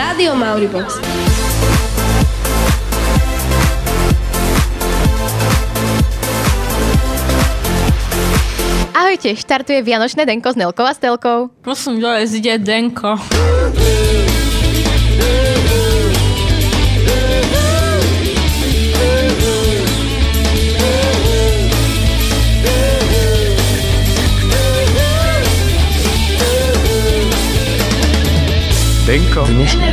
Rádio Mauribox. Ahojte, štartuje Vianočné denko s Nelkou a Stelkou. Prosím, dole zide denko. Denko.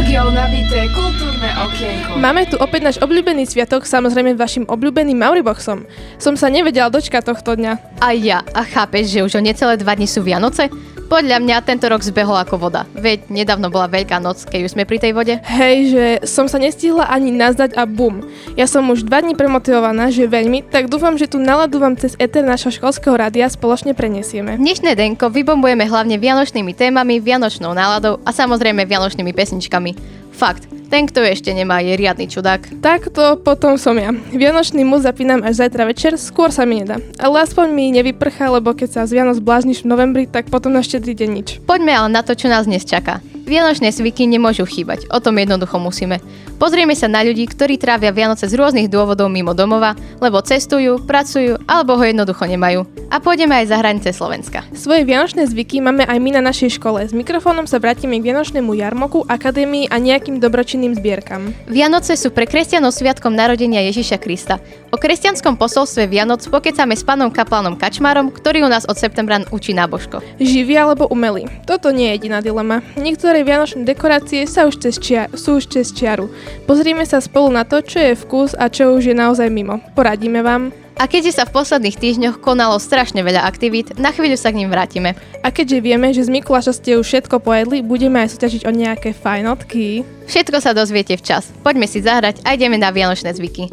Energiou nabité kultúrne okienko. Máme tu opäť náš obľúbený sviatok, samozrejme vašim obľúbeným Mauriboxom. Som sa nevedela dočkať tohto dňa. A ja, a chápeš, že už o necelé dva dní sú Vianoce? Podľa mňa tento rok zbehol ako voda. Veď nedávno bola Veľká noc, keď už sme pri tej vode. Hej, že som sa nestihla ani nazdať a bum. Ja som už dva dní premotivovaná, že veľmi, tak dúfam, že tú náladu vám cez eter našho školského rádia spoločne prenesieme. Dnešné denko vybombujeme hlavne vianočnými témami, vianočnou náladou a samozrejme vianočnými pesničkami. Fakt, ten, kto ešte nemá, je riadny čudák. Takto potom som ja. Vianočný mus zapínam až zajtra večer, skôr sa mi nedá. Ale aspoň mi nevyprchá, lebo keď sa z Vianoc blázniš v novembri, tak potom na štedrý deň nič. Poďme ale na to, čo nás dnes čaká. Vianočné zvyky nemôžu chýbať, o tom jednoducho musíme. Pozrieme sa na ľudí, ktorí trávia Vianoce z rôznych dôvodov mimo domova, lebo cestujú, pracujú alebo ho jednoducho nemajú. A pôjdeme aj za hranice Slovenska. Svoje vianočné zvyky máme aj my na našej škole. S mikrofónom sa vrátime k vianočnému jarmoku, akadémii a nejakým dobročinným zbierkam. Vianoce sú pre kresťanov sviatkom narodenia Ježiša Krista. O kresťanskom posolstve Vianoc pokecáme s pánom kaplanom Kačmárom, ktorý u nás od septembra učí nábožko. Živý alebo umelý. Toto nie je jediná dilema. Niektoré vianočné dekorácie sa už cez čia- sú už cez čiaru. Pozrime sa spolu na to, čo je vkus a čo už je naozaj mimo. Poradíme vám. A keďže sa v posledných týždňoch konalo strašne veľa aktivít, na chvíľu sa k ním vrátime. A keďže vieme, že z Mikuláša ste už všetko pojedli, budeme aj súťažiť o nejaké fajnotky. Všetko sa dozviete včas. Poďme si zahrať a ideme na vianočné zvyky.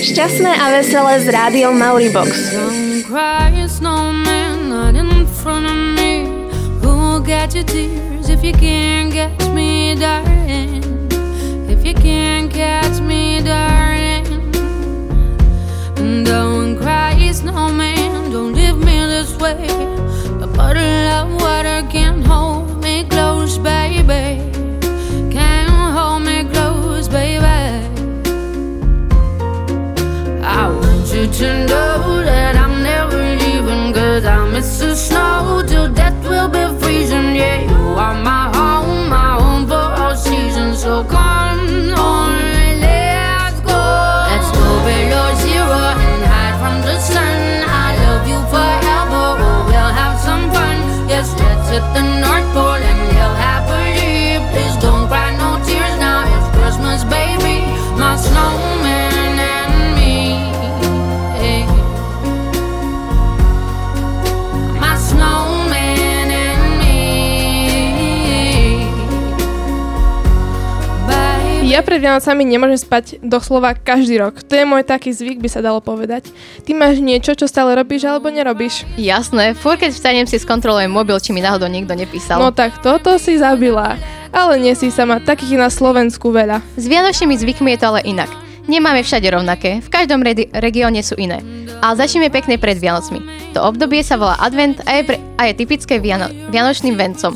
Šťastné a veselé s Rádiom Mauribox. Don't cry, front of me. Who'll get your tears if you can't catch me, darling? If you can't catch me, darling. Don't cry, it's no man. don't leave me this way. A of death will be freezing Yeah, you are my pred Vianocami nemôžem spať doslova každý rok. To je môj taký zvyk, by sa dalo povedať. Ty máš niečo, čo stále robíš alebo nerobíš? Jasné, fúr keď vstanem si skontrolujem mobil, či mi náhodou niekto nepísal. No tak toto si zabila. Ale nie si sama, takých na Slovensku veľa. S vianočnými zvykmi je to ale inak. Nemáme všade rovnaké, v každom redi- regióne sú iné. Ale začneme pekne pred Vianocmi. To obdobie sa volá advent a je, pre- a je typické viano- vianočným vencom.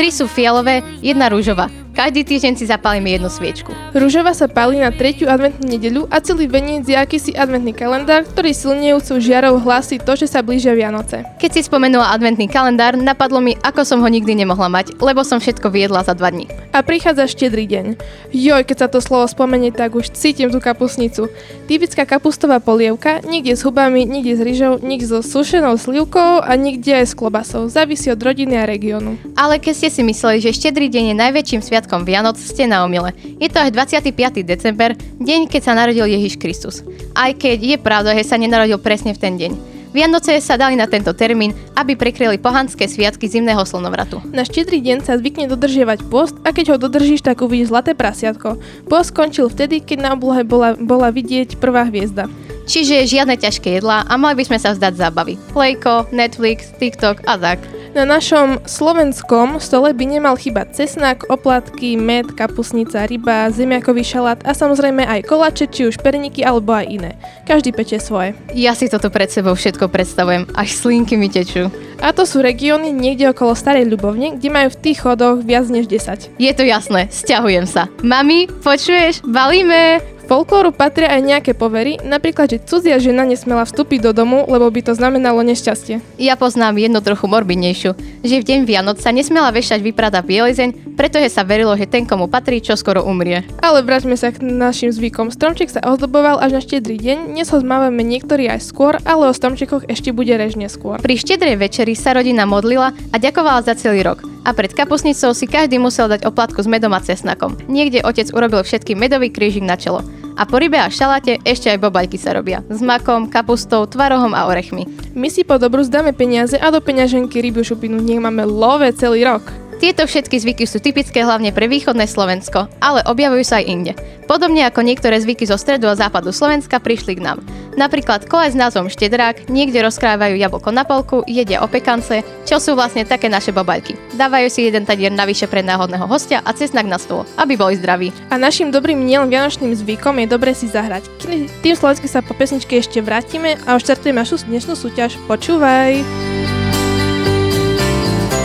Tri sú fialové, jedna rúžová. Každý týždeň si zapálime jednu sviečku. Rúžova sa palí na tretiu adventnú nedeľu a celý veniec je akýsi adventný kalendár, ktorý silnejúcou žiarou hlási to, že sa blížia Vianoce. Keď si spomenula adventný kalendár, napadlo mi, ako som ho nikdy nemohla mať, lebo som všetko vyjedla za dva dní. A prichádza štedrý deň. Joj, keď sa to slovo spomenie, tak už cítim tú kapusnicu. Typická kapustová polievka, niekde s hubami, niekde s rýžou, niekde so sušenou slivkou a niekde aj s klobasou. Závisí od rodiny a regiónu. Ale keď ste si mysleli, že štedrý deň je najväčším sviatkom Vianoc, ste na omyle. Je to až 25. december, deň, keď sa narodil Ježiš Kristus. Aj keď je pravda, že sa nenarodil presne v ten deň. Vianoce sa dali na tento termín, aby prekryli pohanské sviatky zimného slnovratu. Na štedrý deň sa zvykne dodržiavať post a keď ho dodržíš, tak uvidíš zlaté prasiatko. Post skončil vtedy, keď na oblohe bola, bola vidieť prvá hviezda. Čiže žiadne ťažké jedlá a mali by sme sa vzdať zábavy. Plejko, Netflix, TikTok a tak. Na našom slovenskom stole by nemal chýbať cesnak, oplatky, med, kapusnica, ryba, zemiakový šalát a samozrejme aj kolače, či už perníky alebo aj iné. Každý peče svoje. Ja si toto pred sebou všetko predstavujem, až slinky mi tečú. A to sú regióny niekde okolo Starej Ľubovne, kde majú v tých chodoch viac než 10. Je to jasné, stiahujem sa. Mami, počuješ? Balíme! Folklóru patria aj nejaké povery, napríklad, že cudzia žena nesmela vstúpiť do domu, lebo by to znamenalo nešťastie. Ja poznám jednu trochu morbidnejšiu, že v deň Vianoc sa nesmela vešať vyprata bielizeň, pretože sa verilo, že ten, komu patrí, čo skoro umrie. Ale vráťme sa k našim zvykom. Stromček sa ozdoboval až na štedrý deň, dnes ho zmávame niektorí aj skôr, ale o stromčekoch ešte bude rež neskôr. Pri štedrej večeri sa rodina modlila a ďakovala za celý rok. A pred kapusnicou si každý musel dať oplatku s medom a cesnakom. Niekde otec urobil všetky medový krížik na čelo. A po rybe a šaláte ešte aj bobaľky sa robia. S makom, kapustou, tvarohom a orechmi. My si po dobru zdáme peniaze a do peňaženky rybiu šupinu nech máme love celý rok. Tieto všetky zvyky sú typické hlavne pre východné Slovensko, ale objavujú sa aj inde. Podobne ako niektoré zvyky zo stredu a západu Slovenska prišli k nám. Napríklad kolaj s názvom štedrák, niekde rozkrávajú jablko na polku, jedia opekance, čo sú vlastne také naše bobaľky. Dávajú si jeden tadier navyše pre náhodného hostia a cesnak na stôl, aby boli zdraví. A našim dobrým nielen vianočným zvykom je dobre si zahrať. Tým slovensky sa po pesničke ešte vrátime a už startujeme našu dnešnú súťaž. Počúvaj!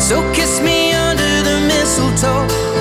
So kiss me mistletoe.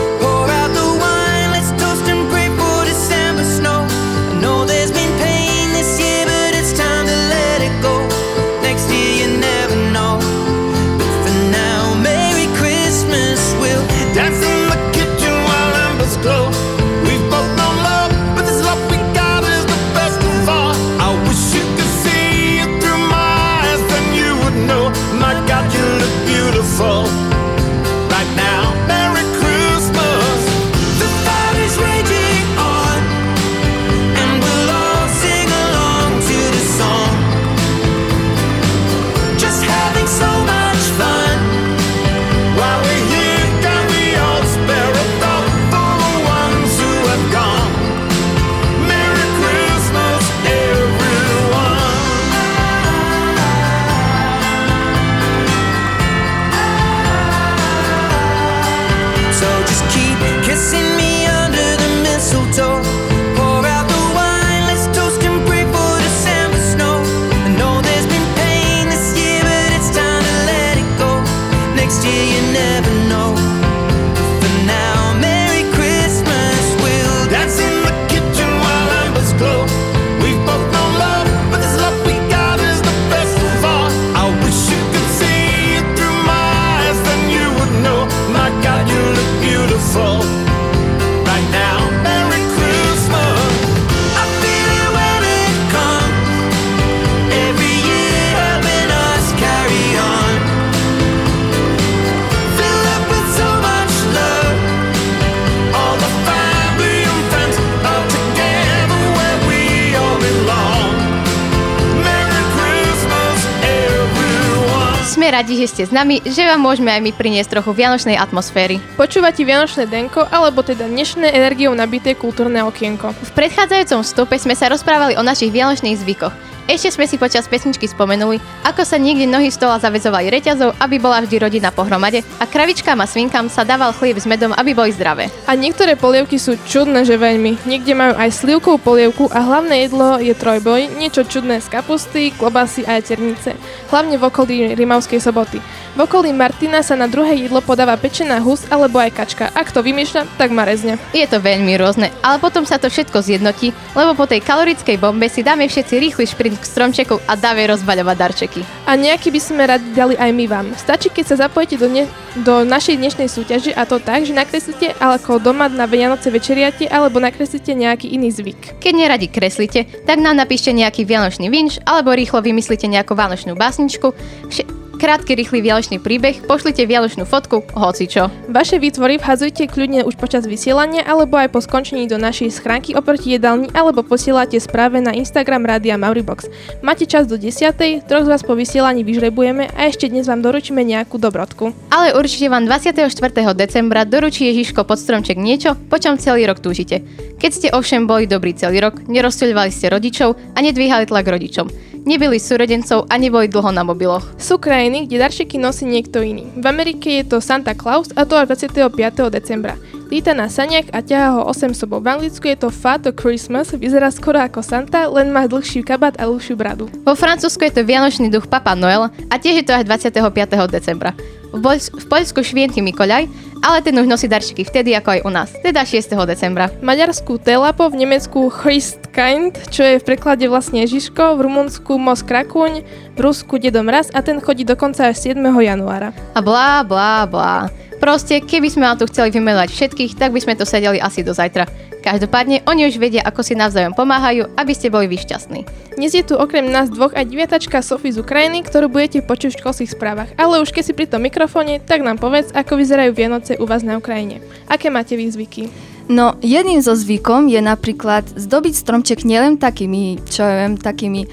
Sme radi, že ste s nami, že vám môžeme aj my priniesť trochu vianočnej atmosféry. Počúvate Vianočné denko, alebo teda dnešné energiou nabité kultúrne okienko. V predchádzajúcom vstupe sme sa rozprávali o našich vianočných zvykoch. Ešte sme si počas pesničky spomenuli, ako sa niekde nohy stola zavezovali reťazov, aby bola vždy rodina pohromade a kravičkám a svinkám sa dával chlieb s medom, aby boli zdravé. A niektoré polievky sú čudné, že veľmi. Niekde majú aj slivkovú polievku a hlavné jedlo je trojboj, niečo čudné z kapusty, klobasy a jaternice. Hlavne v okolí Rimavskej soboty. V okolí Martina sa na druhé jedlo podáva pečená hus alebo aj kačka. Ak to vymýšľa, tak ma rezne. Je to veľmi rôzne, ale potom sa to všetko zjednotí, lebo po tej kalorickej bombe si dáme všetci rýchly šprint k stromčeku a dáme rozbaľovať darčeky. A nejaký by sme radi dali aj my vám. Stačí, keď sa zapojíte do, ne- do našej dnešnej súťaže a to tak, že nakreslíte ako doma na Vianoce večeriate alebo nakreslíte nejaký iný zvyk. Keď neradi kreslíte, tak nám napíšte nejaký vianočný vinš alebo rýchlo vymyslíte nejakú vianočnú básničku. Vše- krátky rýchly vianočný príbeh, pošlite vianočnú fotku, hocičo. Vaše výtvory vhadzujte kľudne už počas vysielania alebo aj po skončení do našej schránky oproti jedálni alebo posielate správe na Instagram Rádia Mauribox. Máte čas do 10. troch z vás po vysielaní vyžrebujeme a ešte dnes vám doručíme nejakú dobrotku. Ale určite vám 24. decembra doručí Ježiško pod stromček niečo, po čom celý rok túžite. Keď ste ovšem boli dobrí celý rok, nerozťaľovali ste rodičov a nedvíhali tlak rodičom. Nebyli súrodencov a neboli dlho na mobiloch. Sú krajiny, kde darčeky nosí niekto iný. V Amerike je to Santa Claus a to až 25. decembra. Líta na saniach a ťahá ho 8 sobov. V Anglicku je to Father Christmas, vyzerá skoro ako Santa, len má dlhší kabát a dlhšiu bradu. Vo Francúzsku je to Vianočný duch Papa Noel a tiež je to až 25. decembra. V, Poľs- v Poľsku Švientý Mikoľaj, ale ten už nosí darčeky vtedy ako aj u nás, teda 6. decembra. V Maďarsku Telapo, v Nemecku Christkind, čo je v preklade vlastne Ježiško, v Rumunsku Mos Krakuň, v Rusku Dedo Mraz a ten chodí dokonca až 7. januára. A blá, blá, blá. Proste, keby sme vám tu chceli vymenovať všetkých, tak by sme to sedeli asi do zajtra. Každopádne, oni už vedia, ako si navzájom pomáhajú, aby ste boli vy šťastní. Dnes je tu okrem nás dvoch aj deviatačka Sofie z Ukrajiny, ktorú budete počuť v školských správach. Ale už keď si pri tom mikrofóne, tak nám povedz, ako vyzerajú Vianoce u vás na Ukrajine. Aké máte výzvyky? No, jedným zo zvykom je napríklad zdobiť stromček nielen takými, čo ja viem, takými e,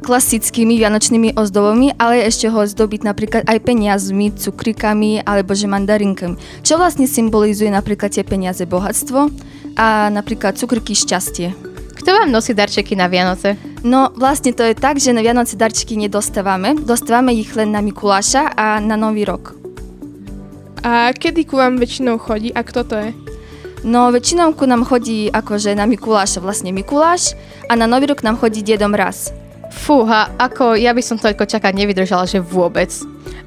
klasickými vianočnými ozdobami, ale ešte ho zdobiť napríklad aj peniazmi, cukrikami alebo že mandarinkami. Čo vlastne symbolizuje napríklad tie peniaze bohatstvo a napríklad cukriky šťastie. Kto vám nosí darčeky na Vianoce? No vlastne to je tak, že na Vianoce darčeky nedostávame, dostávame ich len na Mikuláša a na Nový rok. A kedy ku vám väčšinou chodí a kto to je? No väčšinou ku nám chodí akože na Mikuláša vlastne Mikuláš a na Nový rok nám chodí Dedo Mraz. Fúha, ako ja by som toľko čakať nevydržala, že vôbec.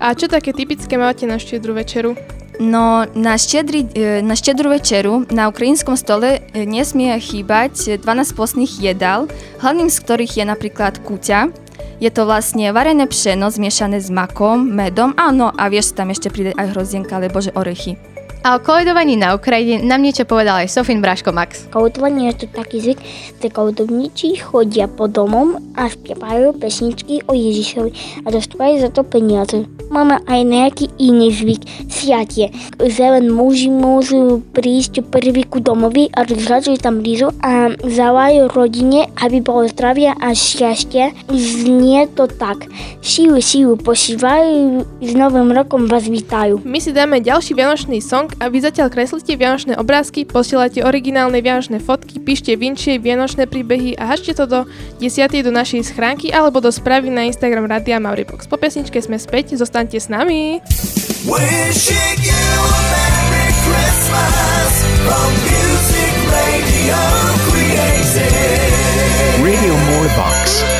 A čo také typické máte na štedru večeru? No na, štedri, e, na štedru večeru na ukrajinskom stole e, nesmie chýbať 12 postných jedál, hlavným z ktorých je napríklad kuťa. Je to vlastne varené pšeno zmiešané s makom, medom, áno a vieš tam ešte pridať aj hrozienka alebo že orechy. A o koledovaní na Ukrajine nám niečo povedal aj Sofín Bráško Max. Koľutovanie je to taký zvyk, kde koľutovníci chodia po domom a spievajú pesničky o Ježišovi a dostávajú za to peniaze. Máme aj nejaký iný zvyk, sviatie, že len muži môžu prísť prvý ku domovi a rozhľadzujú tam rýžu a zavajú rodine, aby bolo zdravia a šťastie. Znie to tak. Šiu, šiu, pošívajú, s novým rokom vás vítajú. My si dáme ďalší vianočný song a vy zatiaľ kreslite vianočné obrázky, posielate originálne vianočné fotky, píšte vinčie vianočné príbehy a hačte to do 10. do našej schránky alebo do správy na Instagram Radia Mauribox. Po pesničke sme späť, zostaňte s nami. Wishing you a Merry Christmas from Music Radio Creative. Radio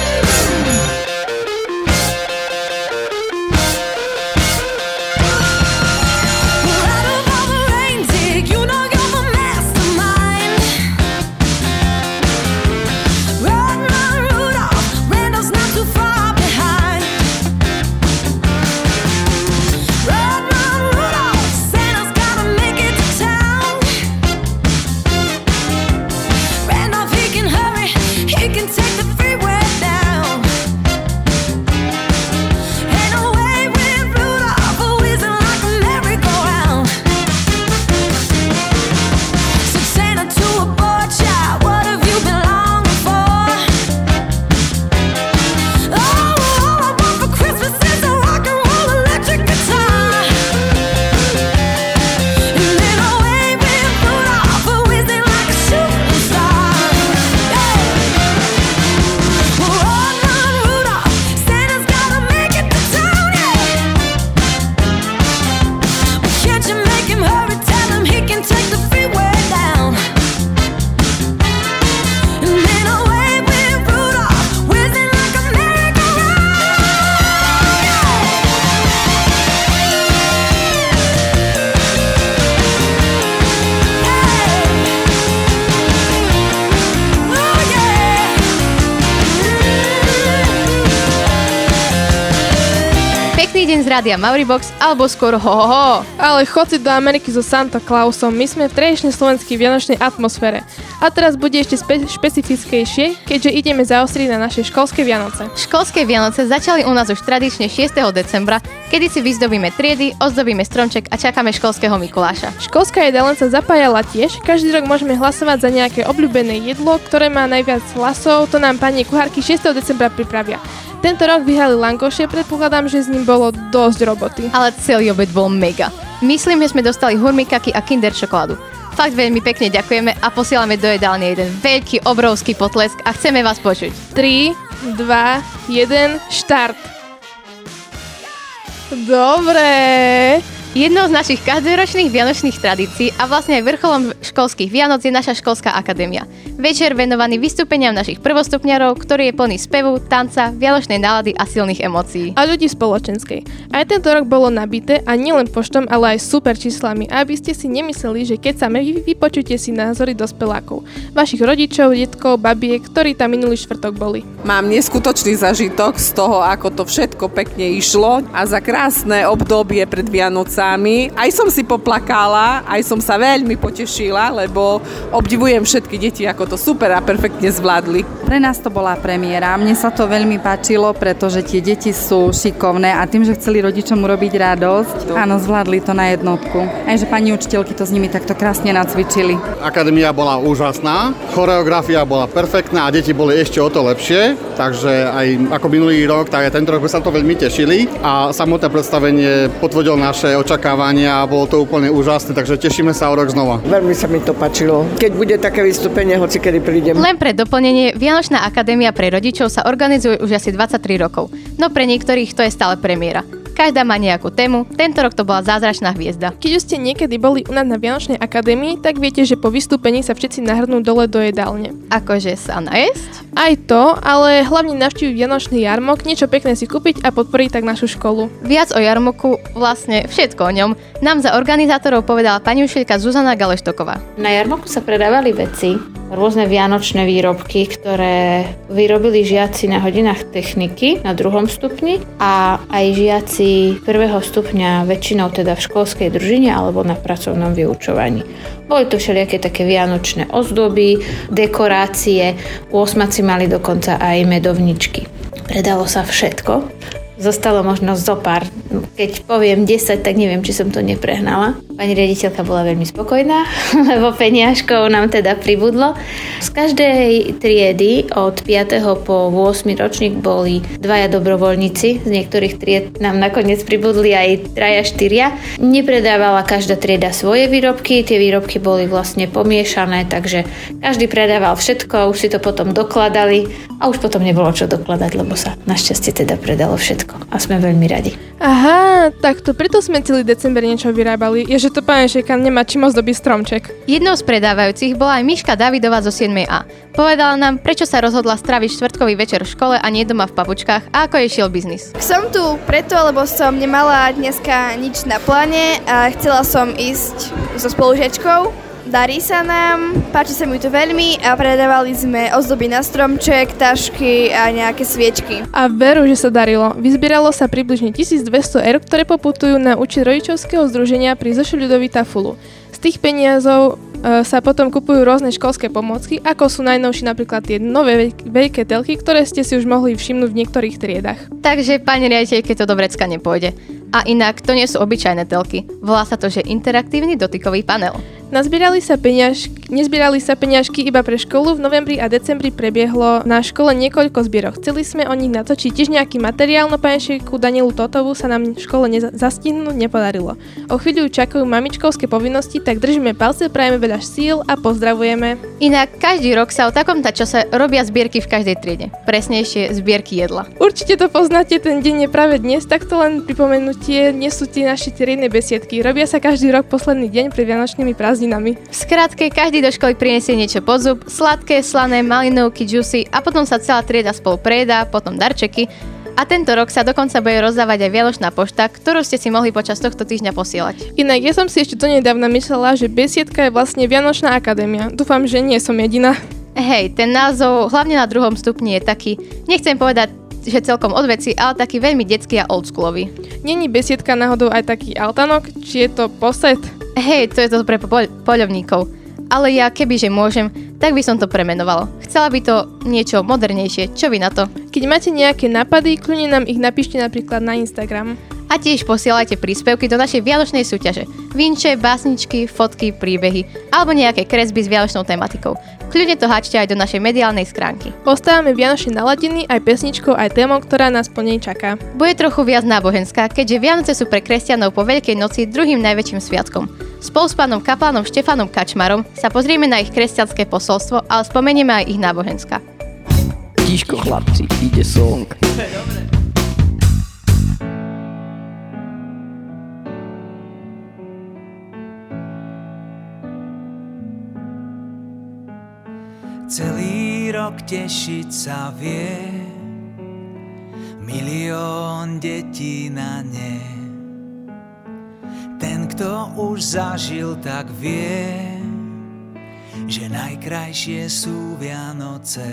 rádia Mauribox, alebo skôr ho, ho, ho. Ale chod si do Ameriky so Santa Clausom, my sme v tradičnej slovenskej vianočnej atmosfére. A teraz bude ešte spe- špecifickejšie, keďže ideme zaostriť na naše školské Vianoce. Školské Vianoce začali u nás už tradične 6. decembra, kedy si vyzdobíme triedy, ozdobíme stromček a čakáme školského Mikuláša. Školská jedalenca zapájala tiež, každý rok môžeme hlasovať za nejaké obľúbené jedlo, ktoré má najviac hlasov, to nám pani kuchárky 6. decembra pripravia. Tento rok vyhrali langoše, predpokladám, že s ním bolo dosť roboty. Ale celý obed bol mega. Myslím, že sme dostali hurmikaky a kinder čokoládu. fakt veľmi pekne ďakujeme a posielame do jedálne jeden veľký, obrovský potlesk a chceme vás počuť. 3, 2, 1, štart. Dobre. Jednou z našich každoročných vianočných tradícií a vlastne aj vrcholom školských Vianoc je naša školská akadémia. Večer venovaný vystúpeniam našich prvostupňarov, ktorý je plný spevu, tanca, vianočnej nálady a silných emócií. A ľudí spoločenskej. Aj tento rok bolo nabité a nielen poštom, ale aj super číslami, aby ste si nemysleli, že keď sa vy vypočujete si názory dospelákov, vašich rodičov, detkov, babiek, ktorí tam minulý štvrtok boli. Mám neskutočný zažitok z toho, ako to všetko pekne išlo a za krásne obdobie pred Vianocami. Aj som si poplakala, aj som sa veľmi potešila, lebo obdivujem všetky deti, ako to super a perfektne zvládli. Pre nás to bola premiéra. Mne sa to veľmi páčilo, pretože tie deti sú šikovné a tým, že chceli rodičom urobiť radosť, áno, zvládli to na jednotku. Aj že pani učiteľky to s nimi takto krásne nacvičili. Akadémia bola úžasná, choreografia bola perfektná a deti boli ešte o to lepšie, takže aj ako minulý rok, tak aj tento rok sa to veľmi tešili a samotné predstavenie potvrdilo naše očakávania a bolo to úplne úžasné, takže tešíme sa o rok znova. Veľmi sa mi to páčilo. Keď bude také vystúpenie, hoci kedy prídem. Len pre doplnenie, Vianočná akadémia pre rodičov sa organizuje už asi 23 rokov, no pre niektorých to je stále premiéra. Každá má nejakú tému, tento rok to bola zázračná hviezda. Keď už ste niekedy boli u nás na Vianočnej akadémii, tak viete, že po vystúpení sa všetci nahrnú dole do jedálne. Akože sa najesť? Aj to, ale hlavne navštíviť Vianočný jarmok, niečo pekné si kúpiť a podporiť tak našu školu. Viac o jarmoku, vlastne všetko o ňom, nám za organizátorov povedala pani učiteľka Zuzana Galeštoková. Na jarmoku sa predávali veci, rôzne vianočné výrobky, ktoré vyrobili žiaci na hodinách techniky na druhom stupni a aj žiaci prvého stupňa väčšinou teda v školskej družine alebo na pracovnom vyučovaní. Boli to všelijaké také vianočné ozdoby, dekorácie, u osmaci mali dokonca aj medovničky. Predalo sa všetko. Zostalo možno zo pár. Keď poviem 10, tak neviem, či som to neprehnala. Pani riaditeľka bola veľmi spokojná, lebo peniažkov nám teda pribudlo. Z každej triedy od 5. po 8. ročník boli dvaja dobrovoľníci. Z niektorých tried nám nakoniec pribudli aj traja, štyria. Nepredávala každá trieda svoje výrobky, tie výrobky boli vlastne pomiešané, takže každý predával všetko, už si to potom dokladali a už potom nebolo čo dokladať, lebo sa našťastie teda predalo všetko a sme veľmi radi. Aha, tak to preto sme celý december niečo vyrábali. Je, že to pani Šejka nemá čím ozdobiť stromček. Jednou z predávajúcich bola aj Miška Davidová zo 7A. Povedala nám, prečo sa rozhodla straviť štvrtkový večer v škole a nie doma v papučkách a ako je šiel biznis. Som tu preto, lebo som nemala dneska nič na pláne a chcela som ísť so spolužiačkou Darí sa nám, páči sa mi to veľmi a predávali sme ozdoby na stromček, tašky a nejaké sviečky. A veru, že sa darilo. Vyzbieralo sa približne 1200 eur, ktoré poputujú na účet rodičovského združenia pri Zošu Ľudovita Fulu. Z tých peniazov e, sa potom kupujú rôzne školské pomôcky, ako sú najnovšie napríklad tie nové veľké telky, ktoré ste si už mohli všimnúť v niektorých triedach. Takže, pani riaditeľke, to do vrecka nepôjde. A inak, to nie sú obyčajné telky. Volá sa to, že interaktívny dotykový panel. Nazbierali sa peňažky, nezbierali sa peňažky iba pre školu, v novembri a decembri prebiehlo na škole niekoľko zbierok. Chceli sme o nich natočiť tiež nejaký materiál, no panešejku Danielu Totovu sa nám v škole neza- zastihnúť nepodarilo. O chvíľu čakajú mamičkovské povinnosti, tak držíme palce, prajeme veľa síl a pozdravujeme. Inak každý rok sa o takomto čase robia zbierky v každej triede. Presnejšie zbierky jedla. Určite to poznáte, ten deň je práve dnes, tak to len pripomenutie, nie sú tie naše triedne besiedky. Robia sa každý rok posledný deň pred Vianočnými prázdninami prázdninami. V skratke, každý do školy prinesie niečo pod zub, sladké, slané, malinovky, džusy a potom sa celá trieda spolu prejedá, potom darčeky a tento rok sa dokonca bude rozdávať aj Vianočná pošta, ktorú ste si mohli počas tohto týždňa posielať. Inak ja som si ešte donedávna myslela, že besiedka je vlastne Vianočná akadémia. Dúfam, že nie som jediná. Hej, ten názov hlavne na druhom stupni je taký, nechcem povedať, že celkom odveci, ale taký veľmi detský a oldschoolový. Není besiedka náhodou aj taký altanok, či je to poset? Hej, to je to pre poľ- poľovníkov. Ale ja, kebyže môžem, tak by som to premenovala. Chcela by to niečo modernejšie. Čo vy na to? Keď máte nejaké nápady, kľudne nám ich napíšte napríklad na Instagram. A tiež posielajte príspevky do našej vianočnej súťaže. Vinče, básničky, fotky, príbehy alebo nejaké kresby s vianočnou tematikou. Kľudne to háčte aj do našej mediálnej schránky. Ostávame vianočne naladení aj pesničkou, aj témou, ktorá nás po nej čaká. Bude trochu viac nábohenská, keďže Vianoce sú pre kresťanov po Veľkej noci druhým najväčším sviatkom. Spolu s pánom kaplánom Štefanom Kačmarom sa pozrieme na ich kresťanské posolstvo, ale spomenieme aj ich nábohenská. Tiško chlapci, ide song. Celý rok tešiť sa vie. Milión detí na ne. Ten, kto už zažil, tak vie Že najkrajšie sú Vianoce.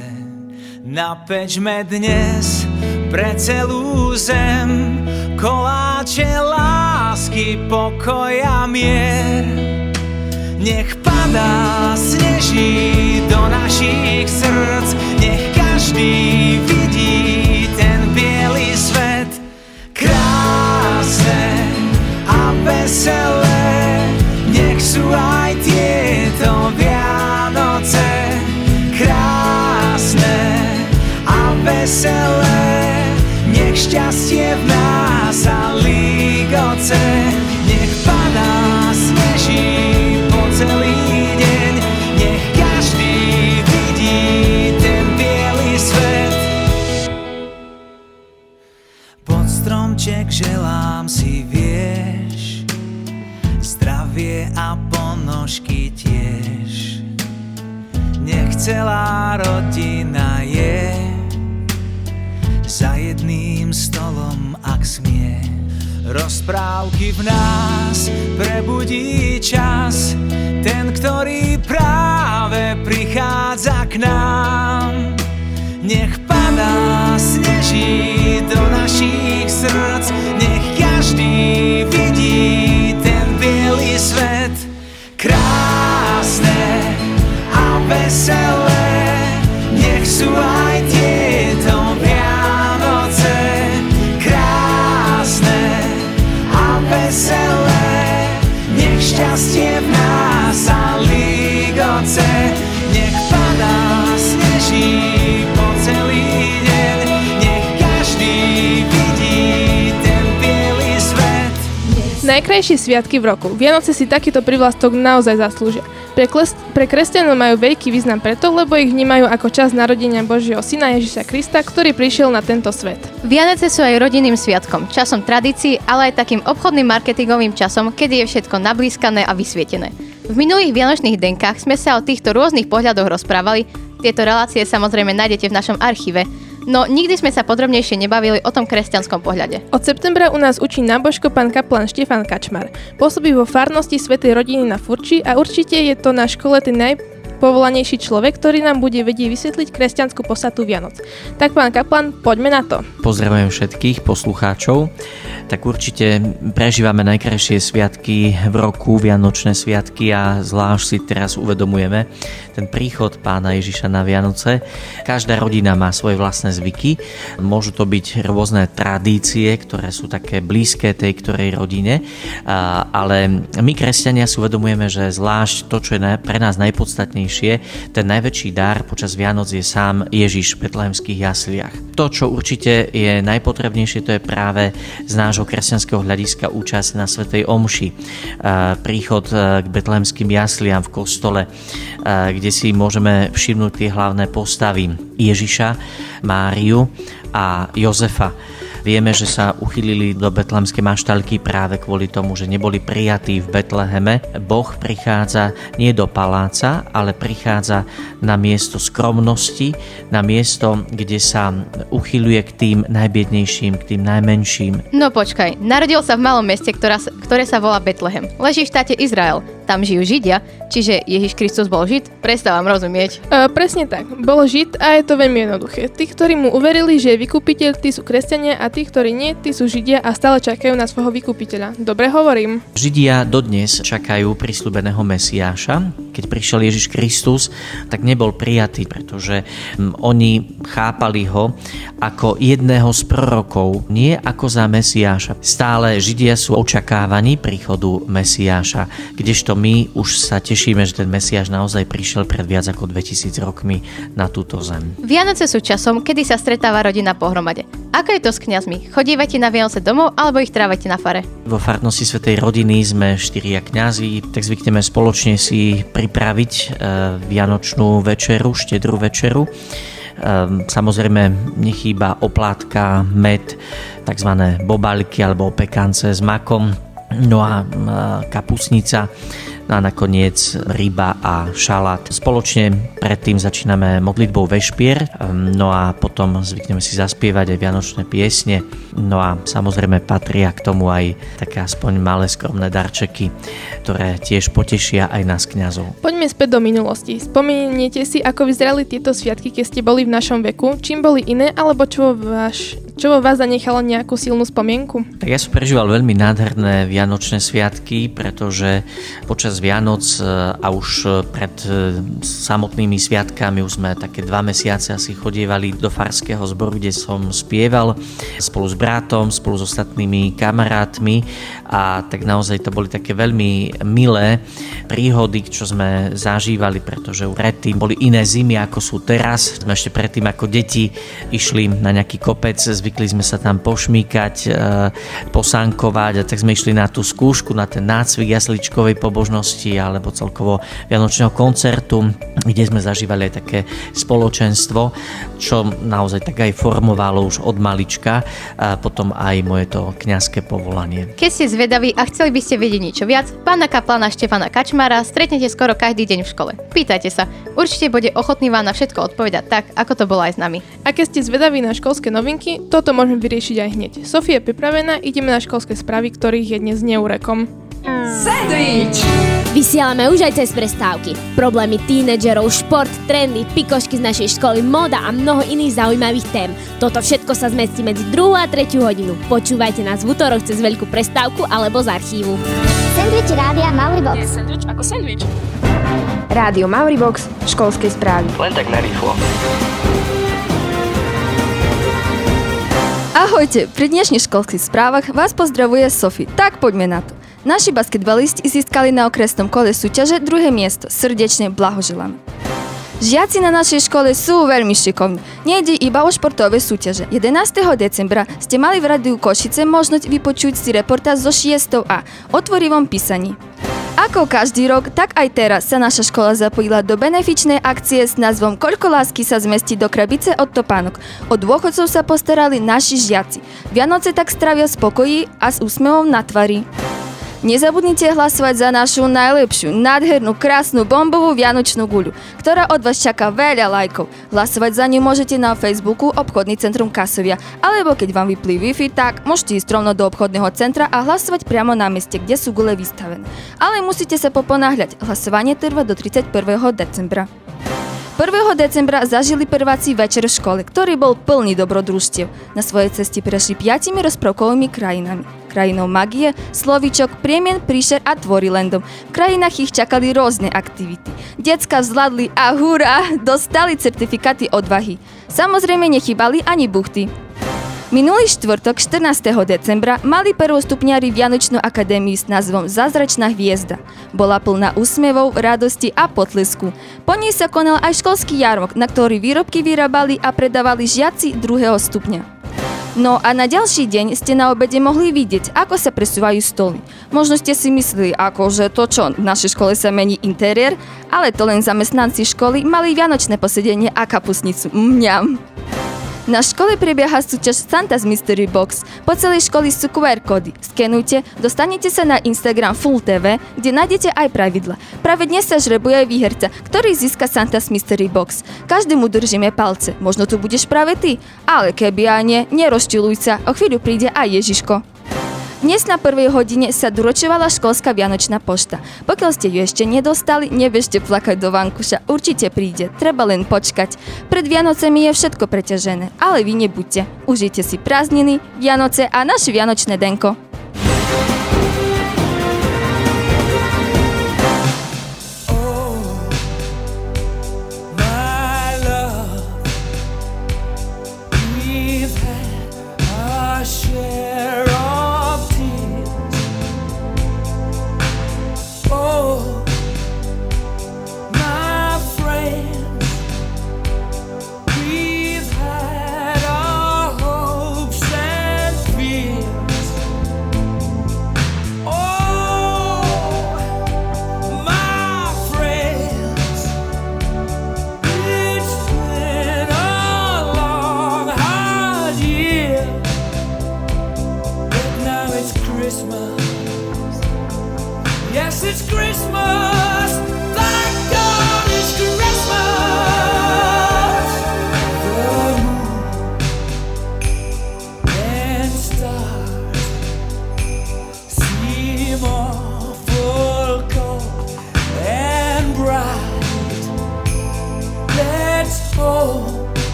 Napečme dnes pre celú zem Koláče lásky, pokoja mier nech padá, sneží do našich srdc, nech každý vidí ten biely svet. Krásne a veselé, nech sú aj tieto Vianoce. Krásne a veselé, nech šťastie v nás a lígoce, nech padá, sneží celá rodina je za jedným stolom, ak smie. Rozprávky v nás prebudí čas, ten, ktorý práve prichádza k nám. Nech padá, sneží do našich srdc, nech každý vidí ten biely svet. Krásne a veselé, Najkrajšie sviatky v roku. Vianoce si takýto privlastok naozaj zaslúžia. Pre, kles- pre kresťanov majú veľký význam preto, lebo ich vnímajú ako čas narodenia Božieho Syna Ježiša Krista, ktorý prišiel na tento svet. Vianoce sú aj rodinným sviatkom, časom tradícií, ale aj takým obchodným marketingovým časom, kedy je všetko nablískané a vysvietené. V minulých vianočných denkách sme sa o týchto rôznych pohľadoch rozprávali, tieto relácie samozrejme nájdete v našom archíve, no nikdy sme sa podrobnejšie nebavili o tom kresťanskom pohľade. Od septembra u nás učí nábožko pán kaplan Štefan Kačmar. Pôsobí vo farnosti Svetej rodiny na Furči a určite je to na škole ten najpovolanejší človek, ktorý nám bude vedieť vysvetliť kresťanskú posatu Vianoc. Tak pán kaplan, poďme na to. Pozdravujem všetkých poslucháčov. Tak určite prežívame najkrajšie sviatky v roku, Vianočné sviatky a zvlášť si teraz uvedomujeme ten príchod pána Ježiša na Vianoce. Každá rodina má svoje vlastné zvyky. Môžu to byť rôzne tradície, ktoré sú také blízke tej ktorej rodine, ale my kresťania si uvedomujeme, že zvlášť to, čo je pre nás najpodstatnejšie, ten najväčší dar počas Vianoc je sám Ježiš v betlehemských jasliach. To, čo určite je najpotrebnejšie, to je práve z nášho kresťanského hľadiska účasť na Svetej Omši. Príchod e, k betlehemským jasliam v kostole, e, kde si môžeme všimnúť tie hlavné postavy Ježiša, Máriu a Jozefa. Vieme, že sa uchylili do betlemskej maštalky práve kvôli tomu, že neboli prijatí v Betleheme. Boh prichádza nie do paláca, ale prichádza na miesto skromnosti, na miesto, kde sa uchyluje k tým najbiednejším, k tým najmenším. No počkaj, narodil sa v malom meste, ktorá, ktoré sa volá Betlehem. Leží v štáte Izrael. Tam žijú Židia, čiže Ježiš Kristus bol Žid? Prestávam rozumieť. E, presne tak, bol žid a je to veľmi jednoduché. Tí, ktorí mu uverili, že je vykupiteľ, tí sú kresťania a tí, ktorí nie, tí sú židia a stále čakajú na svojho vykupiteľa. Dobre hovorím. Židia dodnes čakajú prislúbeného Mesiáša. Keď prišiel Ježiš Kristus, tak nebol prijatý, pretože oni chápali ho ako jedného z prorokov, nie ako za Mesiáša. Stále Židia sú očakávaní príchodu Mesiáša, kdežto my už sa tešíme, že ten Mesiáš naozaj prišiel pred viac ako 2000 rokmi na túto zem. Vianoce sú časom, kedy sa stretáva rodina pohromade. Ako je to s kňazmi? Chodívate na Vianoce domov alebo ich trávate na fare? Vo farnosti Svetej rodiny sme štyria kňazi, tak zvykneme spoločne si pripraviť e, vianočnú večeru, štedrú večeru. Ehm, samozrejme nechýba oplátka, med, tzv. bobalky alebo pekance s makom, no a kapusnica no a nakoniec ryba a šalát. Spoločne predtým začíname modlitbou vešpier, no a potom zvykneme si zaspievať aj vianočné piesne, no a samozrejme patria k tomu aj také aspoň malé skromné darčeky, ktoré tiež potešia aj nás kňazov. Poďme späť do minulosti. Spomeniete si, ako vyzerali tieto sviatky, keď ste boli v našom veku? Čím boli iné, alebo čo váš, čo vo vás zanechalo nejakú silnú spomienku? Tak ja som prežíval veľmi nádherné vianočné sviatky, pretože počas Vianoc e, a už e, pred e, samotnými sviatkami už sme také dva mesiace asi chodievali do farského zboru, kde som spieval spolu s bratom, spolu s ostatnými kamarátmi a tak naozaj to boli také veľmi milé príhody, čo sme zažívali, pretože predtým boli iné zimy ako sú teraz. Sme ešte predtým ako deti išli na nejaký kopec, zvykli sme sa tam pošmíkať, posánkovať a tak sme išli na tú skúšku, na ten nácvik jasličkovej pobožnosti alebo celkovo vianočného koncertu, kde sme zažívali aj také spoločenstvo, čo naozaj tak aj formovalo už od malička a potom aj moje to kňazské povolanie. Keď ste zvedaví a chceli by ste vedieť niečo viac, pána kaplana Štefana Kačmara stretnete skoro každý deň v škole. Pýtajte sa, určite bude ochotný vám na všetko odpovedať tak, ako to bolo aj s nami. A keď ste zvedaví na školské novinky, toto môžeme vyriešiť aj hneď. Sofia je pripravená, ideme na školské správy, ktorých je dnes neurekom. Sandwich! Vysielame už aj cez prestávky. Problémy tínedžerov, šport, trendy, pikošky z našej školy, moda a mnoho iných zaujímavých tém. Toto všetko sa zmestí medzi 2 a 3 hodinu. Počúvajte nás v útorok cez veľkú prestávku alebo z archívu. Sandwich Rádia Mauribox. Je sandwich ako sandwich. Rádio Mauribox, školskej správy. Len tak narýchlo. Ahojte, pri dnešných školských správach vás pozdravuje Sofi. Tak poďme na to. Naši basketbalisti získali na okresnom kole súťaže druhé miesto. Srdečne blahoželáme. Žiaci na našej škole sú veľmi šikovní. Nejde iba o športové súťaže. 11. decembra ste mali v Radiu Košice možnosť vypočuť si reportáž zo 6. A otvorivom písaní. Ako každý rok, tak aj teraz sa naša škola zapojila do benefičnej akcie s názvom Koľko lásky sa zmestí do krabice od topánok. O dôchodcov sa postarali naši žiaci. Vianoce tak stravia spokojí a s úsmevom na tvári. Nezabudnite hlasovať za našu najlepšiu, nádhernú, krásnu, bombovú vianočnú guľu, ktorá od vás čaká veľa lajkov. Hlasovať za ňu môžete na Facebooku Obchodný centrum Kasovia, alebo keď vám vyplí Wi-Fi, tak môžete ísť rovno do obchodného centra a hlasovať priamo na mieste, kde sú gule vystavené. Ale musíte sa poponáhľať, hlasovanie trvá do 31. decembra. 1. decembra zažili prváci večer v škole, ktorý bol plný dobrodružstiev. Na svojej ceste prešli piatimi rozprávkovými krajinami. Krajinou magie, slovíčok, priemien, príšer a tvorilendom. V krajinách ich čakali rôzne aktivity. Decka vzladli a hurá, dostali certifikáty odvahy. Samozrejme nechybali ani buchty. Minulý štvrtok 14. decembra mali prvostupňari Vianočnú akadémiu s názvom Zázračná hviezda. Bola plná úsmevov, radosti a potlesku. Po nej sa konal aj školský jarmok, na ktorý výrobky vyrábali a predávali žiaci druhého stupňa. No a na ďalší deň ste na obede mohli vidieť, ako sa presúvajú stoly. Možno ste si mysleli, ako že to čo, v našej škole sa mení interiér, ale to len zamestnanci školy mali vianočné posedenie a kapusnicu. Mňam. Na škole prebieha súťaž Santa's Mystery Box. Po celej školy sú QR kódy. Skenujte, dostanete sa na Instagram Full TV, kde nájdete aj pravidla. Práve dnes sa žrebuje výherca, ktorý získa Santa's Mystery Box. Každému držíme palce. Možno tu budeš práve ty. Ale keby aj nie, nerozčiluj sa. O chvíľu príde aj Ježiško. Dnes na prvej hodine sa doručovala školská vianočná pošta. Pokiaľ ste ju ešte nedostali, nebežte plakať do vankuša, určite príde, treba len počkať. Pred Vianocemi je všetko preťažené, ale vy nebuďte. Užite si prázdniny, Vianoce a naše vianočné denko.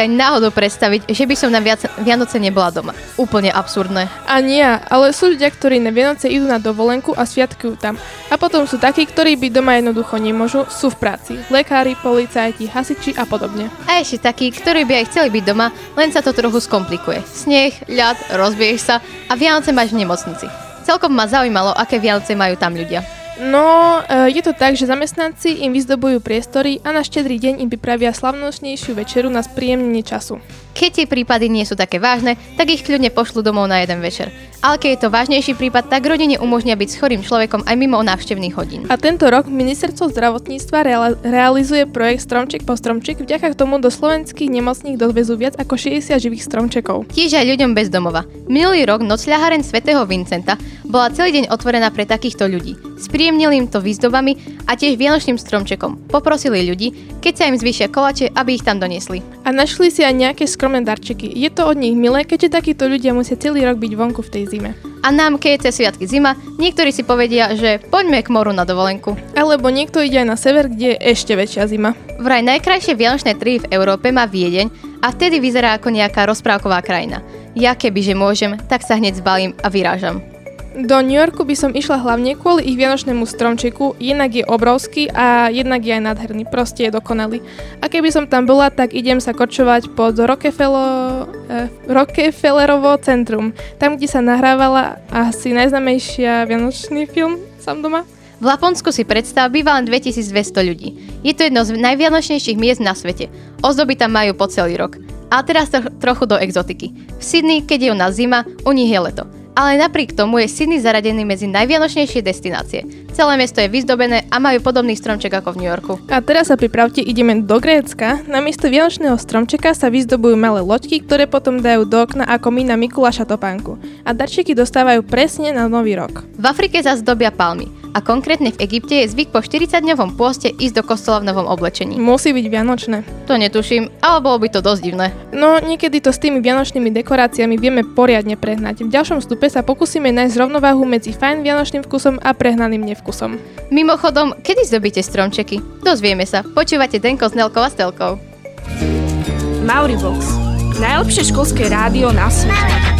Si aj náhodou predstaviť, že by som na Vianoce nebola doma. Úplne absurdné. A nie, ale sú ľudia, ktorí na Vianoce idú na dovolenku a sviatkujú tam. A potom sú takí, ktorí by doma jednoducho nemôžu, sú v práci. Lekári, policajti, hasiči a podobne. A ešte takí, ktorí by aj chceli byť doma, len sa to trochu skomplikuje. Sneh, ľad, rozbieš sa a Vianoce máš v nemocnici. Celkom ma zaujímalo, aké Vianoce majú tam ľudia. No, e, je to tak, že zamestnanci im vyzdobujú priestory a na štedrý deň im pripravia slavnostnejšiu večeru na spríjemnenie času. Keď tie prípady nie sú také vážne, tak ich kľudne pošlu domov na jeden večer. Ale keď je to vážnejší prípad, tak rodine umožnia byť s chorým človekom aj mimo návštevných hodín. A tento rok ministerstvo zdravotníctva reala- realizuje projekt Stromček po stromček, vďaka tomu do slovenských nemocníc dovezú viac ako 60 živých stromčekov. Tiež aj ľuďom bez domova. Minulý rok nocľaháren svätého Vincenta bola celý deň otvorená pre takýchto ľudí. Spríjemnili im to výzdobami a tiež vianočným stromčekom. Poprosili ľudí, keď sa im zvýšia kolače, aby ich tam doniesli. A našli si aj nejaké skromné darčeky. Je to od nich milé, keďže takíto ľudia musia celý rok byť vonku v tej zime. A nám, keď je cez sviatky zima, niektorí si povedia, že poďme k moru na dovolenku. Alebo niekto ide aj na sever, kde je ešte väčšia zima. Vraj najkrajšie vianočné trhy v Európe má Viedeň a vtedy vyzerá ako nejaká rozprávková krajina. Ja kebyže môžem, tak sa hneď zbalím a vyrážam. Do New Yorku by som išla hlavne kvôli ich vianočnému stromčeku, jednak je obrovský a jednak je aj nádherný, proste je dokonalý. A keby som tam bola, tak idem sa kočovať pod Rockefeller, eh, Rockefellerovo centrum, tam, kde sa nahrávala asi najznamejšia vianočný film Sam doma. V Laponsku si predstav býva len 2200 ľudí. Je to jedno z najvianočnejších miest na svete. Ozdoby tam majú po celý rok. A teraz to, trochu do exotiky. V Sydney, keď je u nás zima, u nich je leto. Ale napriek tomu je Sydney zaradený medzi najvianočnejšie destinácie. Celé mesto je vyzdobené a majú podobný stromček ako v New Yorku. A teraz sa pripravte, ideme do Grécka. Namiesto vianočného stromčeka sa vyzdobujú malé loďky, ktoré potom dajú do okna ako my na Mikuláša topánku. A darčeky dostávajú presne na nový rok. V Afrike zase dobia palmy. A konkrétne v Egypte je zvyk po 40-dňovom pôste ísť do kostola v novom oblečení. Musí byť vianočné. To netuším, ale bolo by to dosť divné. No, niekedy to s tými vianočnými dekoráciami vieme poriadne prehnať. V ďalšom stupe sa pokúsime nájsť rovnováhu medzi fajn vianočným vkusom a prehnaným nevkusom. Mimochodom, kedy zdobíte stromčeky? Dozvieme sa. Počúvate Denko s Nelkou a Stelkou. Mauribox. Najlepšie školské rádio na svete.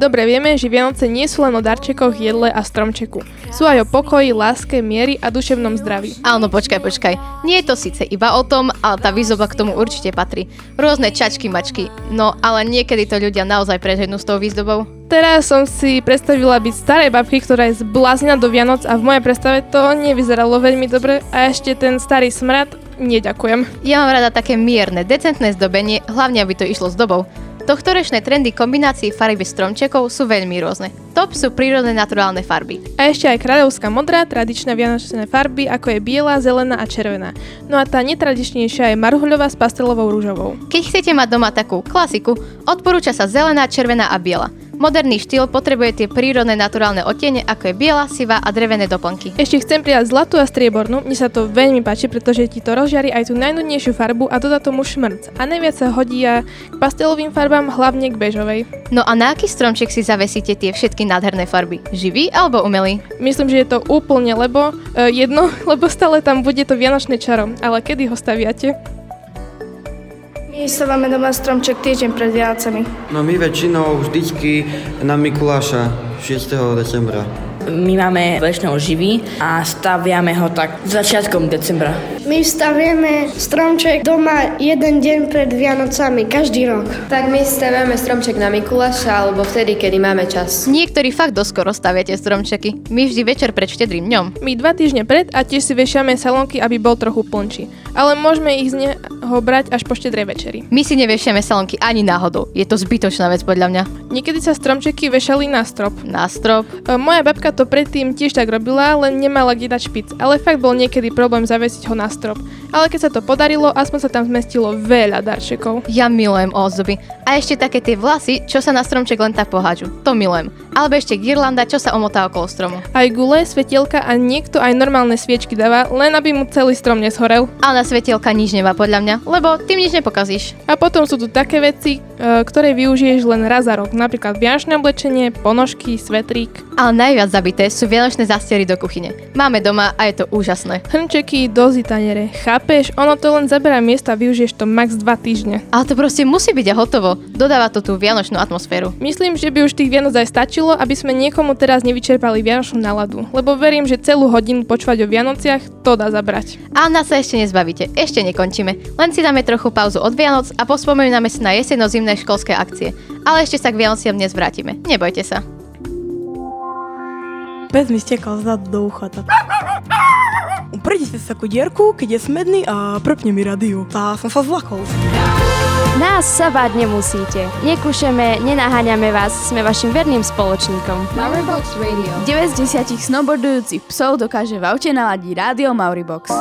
Dobre vieme, že Vianoce nie sú len o darčekoch, jedle a stromčeku. Sú aj o pokoji, láske, miery a duševnom zdraví. Áno, počkaj, počkaj. Nie je to síce iba o tom, ale tá výzoba k tomu určite patrí. Rôzne čačky, mačky. No, ale niekedy to ľudia naozaj preženú s tou výzdobou. Teraz som si predstavila byť starej babky, ktorá je zbláznená do Vianoc a v mojej predstave to nevyzeralo veľmi dobre a ešte ten starý smrad, neďakujem. Ja mám rada také mierne, decentné zdobenie, hlavne aby to išlo s dobou. Tohtorečné trendy kombinácií farby stromčekov sú veľmi rôzne. Top sú prírodné naturálne farby. A ešte aj kráľovská modrá, tradičné vianočné farby, ako je biela, zelená a červená. No a tá netradičnejšia je marhuľová s pastelovou rúžovou. Keď chcete mať doma takú klasiku, odporúča sa zelená, červená a biela. Moderný štýl potrebuje tie prírodné naturálne odtiene, ako je biela, sivá a drevené doplnky. Ešte chcem pridať zlatú a striebornú, mne sa to veľmi páči, pretože ti to rozžiari aj tú najnudnejšiu farbu a dodá tomu šmrc. A najviac sa hodí k pastelovým farbám, hlavne k bežovej. No a na aký stromček si zavesíte tie všetky nádherné farby? Živý alebo umelý? Myslím, že je to úplne lebo, uh, jedno, lebo stále tam bude to vianočné čaro. Ale kedy ho staviate? Stávame doma stromček týždeň pred Vianocami. No my väčšinou vždycky na Mikuláša 6. decembra. My máme väčšinou živý a staviame ho tak začiatkom decembra. My staviame stromček doma jeden deň pred Vianocami, každý rok. Tak my staviame stromček na Mikuláša alebo vtedy, kedy máme čas. Niektorí fakt doskoro staviate stromčeky. My vždy večer pred štedrým dňom. My dva týždne pred a tiež si vešiame salónky, aby bol trochu plnčí. Ale môžeme ich z neho brať až po štedrej večeri. My si nevešiame salónky ani náhodou. Je to zbytočná vec podľa mňa. Niekedy sa stromčeky vešali na strop. Na strop. E, moja babka to predtým tiež tak robila, len nemala kde dať špic. Ale fakt bol niekedy problém zavesiť ho na strop. Ale keď sa to podarilo, aspoň sa tam zmestilo veľa darčekov. Ja milujem ozdoby. A ešte také tie vlasy, čo sa na stromček len tak pohádžu. To milujem. Alebo ešte girlanda, čo sa omotá okolo stromu. Aj gule, svetielka a niekto aj normálne sviečky dáva, len aby mu celý strom neshorel. Ale na svetielka nič nemá podľa mňa, lebo tým nič nepokazíš. A potom sú tu také veci, e, ktoré využiješ len raz za rok. Napríklad vianočné oblečenie, ponožky, svetrík. Ale najviac zabité sú vianočné zastiery do kuchyne. Máme doma a je to úžasné. Hrnčeky, dozy, taniere. Chápeš? Ono to len zabera miesta a využiješ to max 2 týždne. Ale to proste musí byť a hotovo. Dodáva to tú vianočnú atmosféru. Myslím, že by už tých Vianoc aj stačilo, aby sme niekomu teraz nevyčerpali vianočnú náladu. Lebo verím, že celú hodinu počúvať o Vianociach to dá zabrať. A nás sa ešte nezbavíte. Ešte nekončíme. Len si dáme trochu pauzu od Vianoc a pospomíname si na jeseno-zimné školské akcie. Ale ešte sa k Vianociam dnes vrátime. Nebojte sa. Pes mi stekal zad do ucha. Tak. Uprite sa ku dierku, keď je smedný a prepne mi radio. Tá som sa zlakol. Nás sa báť nemusíte. Nekúšeme, nenaháňame vás, sme vašim verným spoločníkom. Mauribox Radio. 9 z 10 snowboardujúcich psov dokáže v aute naladiť rádio Mauribox.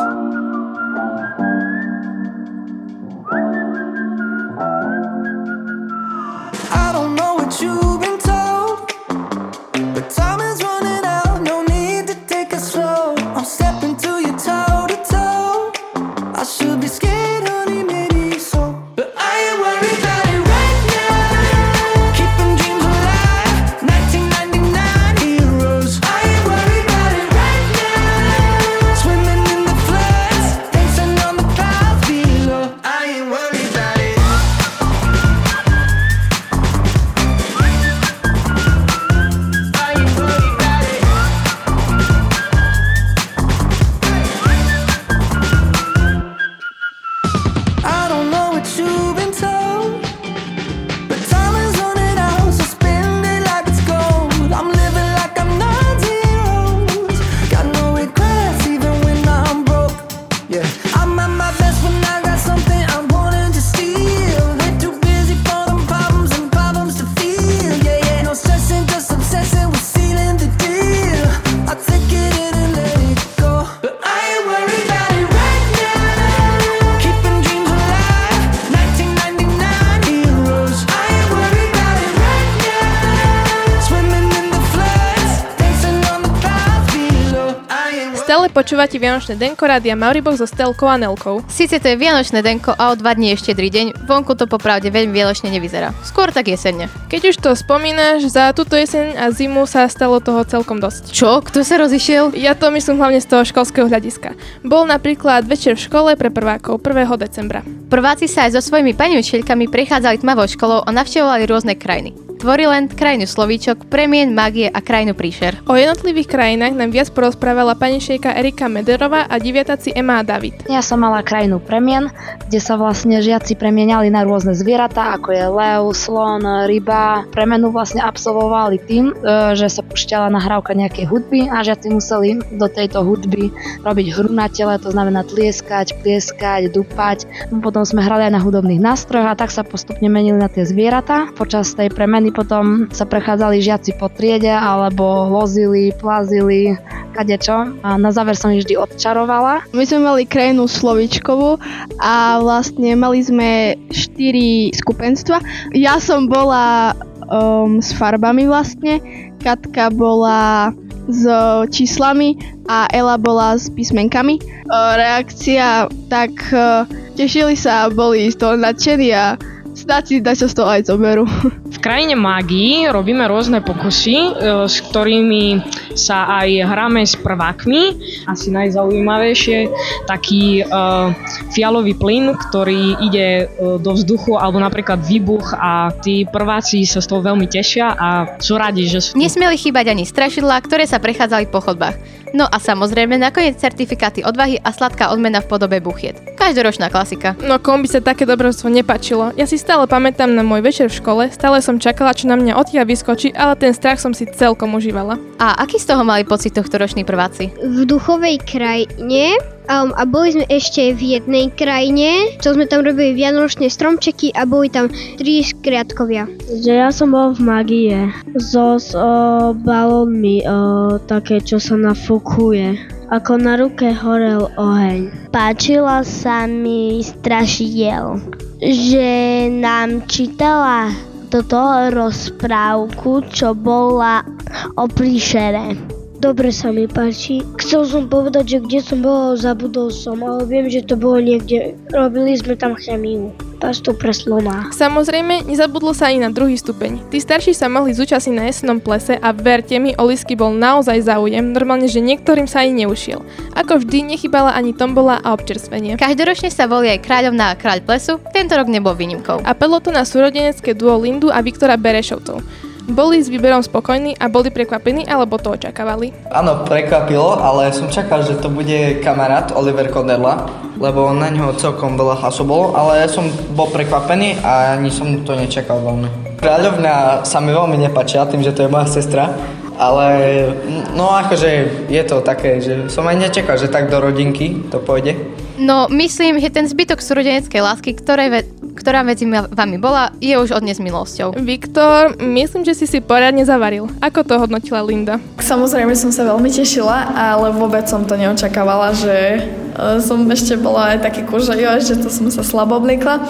Počúvate Vianočné denko rádia Mauribox so Stelkou a Nelkou. Sice to je Vianočné denko a o dva dní je štedrý deň, vonku to popravde veľmi vianočne nevyzerá. Skôr tak jesenne. Keď už to spomínaš, za túto jeseň a zimu sa stalo toho celkom dosť. Čo? Kto sa rozišiel? Ja to myslím hlavne z toho školského hľadiska. Bol napríklad večer v škole pre prvákov 1. decembra. Prváci sa aj so svojimi pani učiteľkami prechádzali tmavou školou a navštevovali rôzne krajiny. Tvoriland, krajinu slovíčok, premien, magie a krajinu príšer. O jednotlivých krajinách nám viac porozprávala pani šejka Erika Mederová a deviataci Emma a David. Ja som mala krajinu premien, kde sa vlastne žiaci premieniali na rôzne zvieratá, ako je lev, slon, ryba. Premenu vlastne absolvovali tým, e, že sa pušťala nahrávka nejakej hudby a žiaci museli do tejto hudby robiť hru na tele, to znamená tlieskať, plieskať, dupať. Potom sme hrali aj na hudobných nástrojoch a tak sa postupne menili na tie zvieratá. Počas tej premeny potom sa prechádzali žiaci po triede alebo lozili, plazili, kadečo. A na záver som ich vždy odčarovala. My sme mali krajinu slovičkovú a vlastne mali sme štyri skupenstva. Ja som bola um, s farbami vlastne, Katka bola s číslami a Ela bola s písmenkami. Uh, reakcia, tak uh, tešili sa, boli z toho nadšení a snáď si dačo z toho aj zoberú. V krajine mágii robíme rôzne pokusy, e, s ktorými sa aj hráme s prvákmi. Asi najzaujímavejšie taký uh, fialový plyn, ktorý ide uh, do vzduchu alebo napríklad výbuch a tí prváci sa z toho veľmi tešia a sú radi, že sú... Nesmieli chýbať ani strašidlá, ktoré sa prechádzali po chodbách. No a samozrejme nakoniec certifikáty odvahy a sladká odmena v podobe buchiet. Každoročná klasika. No komu by sa také dobrostvo nepačilo. Ja si stále pamätám na môj večer v škole, stále som čakala, čo na mňa odtiaľ vyskočí, ale ten strach som si celkom užívala. A aký z toho mali pocit tohto roční prváci? v duchovej krajine um, a boli sme ešte v jednej krajine, čo sme tam robili vianočné stromčeky a boli tam tri skriatkovia. Že ja som bol v magie so s, o, balónmi, o, také, čo sa nafúkuje. Ako na ruke horel oheň. Páčilo sa mi strašidiel, že nám čítala toto rozprávku, čo bola o príšere. Dobre sa mi páči. Chcel som povedať, že kde som bol, zabudol som, ale viem, že to bolo niekde. Robili sme tam chemiu. Pastu pre slona. Samozrejme, nezabudlo sa ani na druhý stupeň. Tí starší sa mohli zúčastniť na jesennom plese a verte mi, Olisky bol naozaj záujem, normálne, že niektorým sa ani neušiel. Ako vždy, nechybala ani tombola a občerstvenie. Každoročne sa volí aj kráľovná a kráľ plesu, tento rok nebol výnimkou. A padlo to na súrodenecké duo Lindu a Viktora Berešovcov. Boli s výberom spokojní a boli prekvapení, alebo to očakávali? Áno, prekvapilo, ale som čakal, že to bude kamarát Oliver Koderla, lebo na ňo celkom veľa hlasov bolo, ale ja som bol prekvapený a ani som to nečakal veľmi. Kráľovna sa mi veľmi nepáčila tým, že to je moja sestra, ale no akože je to také, že som aj nečakal, že tak do rodinky to pôjde. No, myslím, že ten zbytok súrodeneckej lásky, ktoré ve- ktorá medzi vami bola, je už odnes minulosťou. Viktor, myslím, že si si poriadne zavaril. Ako to hodnotila Linda? Samozrejme som sa veľmi tešila, ale vôbec som to neočakávala, že e, som ešte bola aj taký kužajo, že to som sa slabo obliekla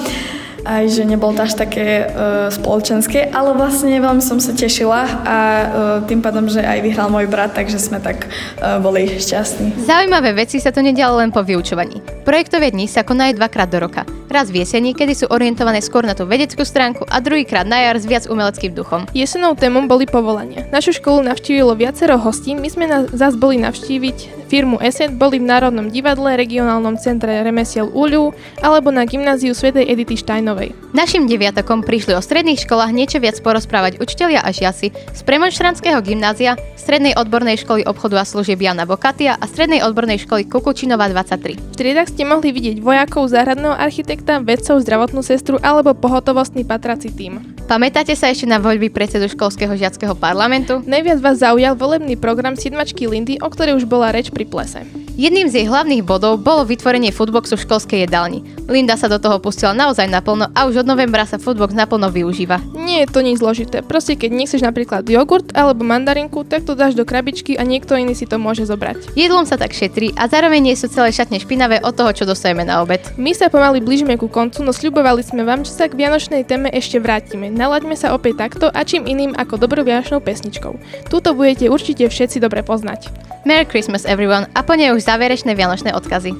aj že nebolo to až také uh, spoločenské, ale vlastne veľmi som sa tešila a uh, tým pádom, že aj vyhral môj brat, takže sme tak uh, boli šťastní. Zaujímavé veci sa to nedialo len po vyučovaní. Projektové dni sa konajú dvakrát do roka. Raz v jeseni, kedy sú orientované skôr na tú vedeckú stránku a druhýkrát na jar s viac umeleckým duchom. Jesenou témou boli povolania. Našu školu navštívilo viacero hostí, my sme na, zás boli navštíviť firmu ESET, boli v Národnom divadle, regionálnom centre remesiel Uľu alebo na gymnáziu Svetej Edity Štajnovej. Našim deviatakom prišli o stredných školách niečo viac porozprávať učitelia a žiaci z Premonštranského gymnázia, Strednej odbornej školy obchodu a služieb Jana Bokatia a Strednej odbornej školy Kukučinova 23. V triedach ste mohli vidieť vojakov, záhradného architekta, vedcov, zdravotnú sestru alebo pohotovostný patrací tým. Pamätáte sa ešte na voľby predsedu školského žiackého parlamentu? Najviac vás zaujal volebný program Siedmačky Lindy, o ktorej už bola reč pri plese. Jedným z jej hlavných bodov bolo vytvorenie foodboxu v školskej jedálni. Linda sa do toho pustila naozaj naplno a už od novembra sa foodbox naplno využíva. Nie je to nič zložité, proste keď nechceš napríklad jogurt alebo mandarinku, tak to dáš do krabičky a niekto iný si to môže zobrať. Jedlom sa tak šetrí a zároveň nie sú celé šatne špinavé od toho, čo dostajeme na obed. My sa pomaly blížime ku koncu, no sľubovali sme vám, že sa k vianočnej téme ešte vrátime. Nalaďme sa opäť takto a čím iným ako dobrou vianočnou pesničkou. Túto budete určite všetci dobre poznať. Merry Christmas everyone a po nej už záverečné vianočné odkazy.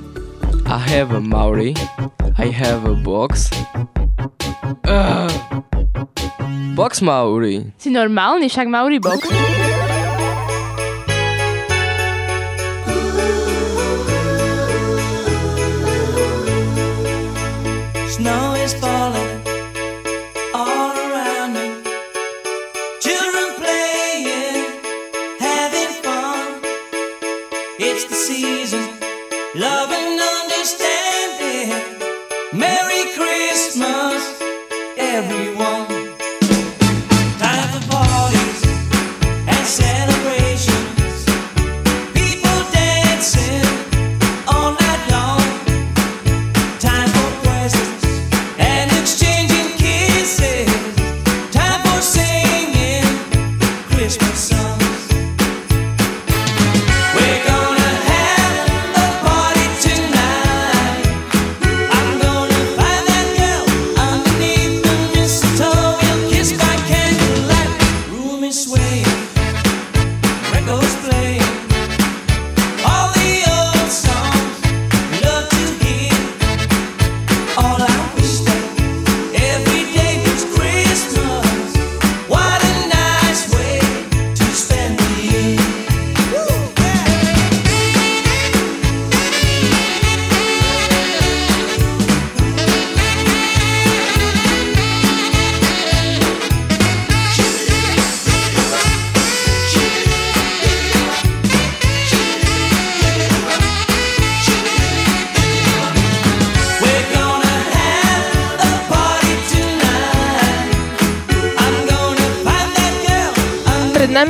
I have a Maori. I have a box. Ugh. Box Maori. Si normálny, však Mauri box.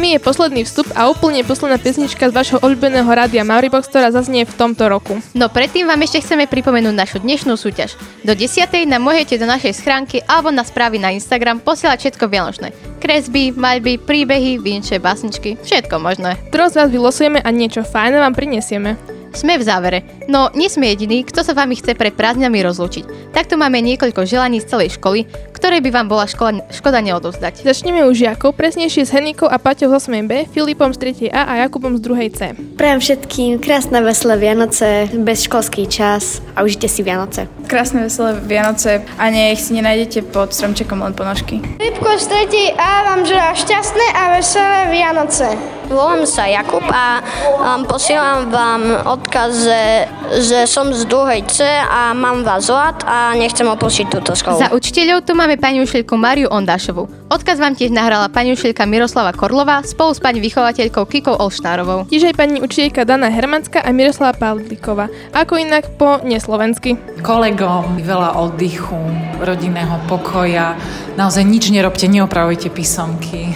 Nami je posledný vstup a úplne posledná pesnička z vašho obľúbeného rádia Mauribox, ktorá zaznie v tomto roku. No predtým vám ešte chceme pripomenúť našu dnešnú súťaž. Do 10. nám môžete do našej schránky alebo na správy na Instagram posielať všetko vianočné. Kresby, maľby, príbehy, vinče, básničky, všetko možné. Teraz vás vylosujeme a niečo fajné vám prinesieme. Sme v závere, no nie sme jediní, kto sa vami chce pred prázdňami rozlúčiť. Takto máme niekoľko želaní z celej školy, ktoré by vám bola škola, škoda neodovzdať. Začneme u žiakov, presnejšie s Henikou a Paťou z 8B, Filipom z 3. A a Jakubom z 2. C. Prajem všetkým krásne veselé Vianoce, bez školský čas a užite si Vianoce. Krásne veselé Vianoce a nech si nenájdete pod stromčekom len ponožky. Filipko z 3. A vám želá šťastné a veselé Vianoce. Volám sa Jakub a um, posielam vám odkaz, že, že som z druhej C a mám vás rád a nechcem opustiť túto školu. Za učiteľov tu máme pani učiteľku Mariu Ondášovú. Odkaz vám tiež nahrala pani učiteľka Miroslava Korlová spolu s pani vychovateľkou Kikou Olštárovou. Tiež aj pani učiteľka Dana Hermanská a Miroslava Pavlíková. Ako inak po neslovensky. Kolegom veľa oddychu, rodinného pokoja. Naozaj nič nerobte, neopravujte písomky.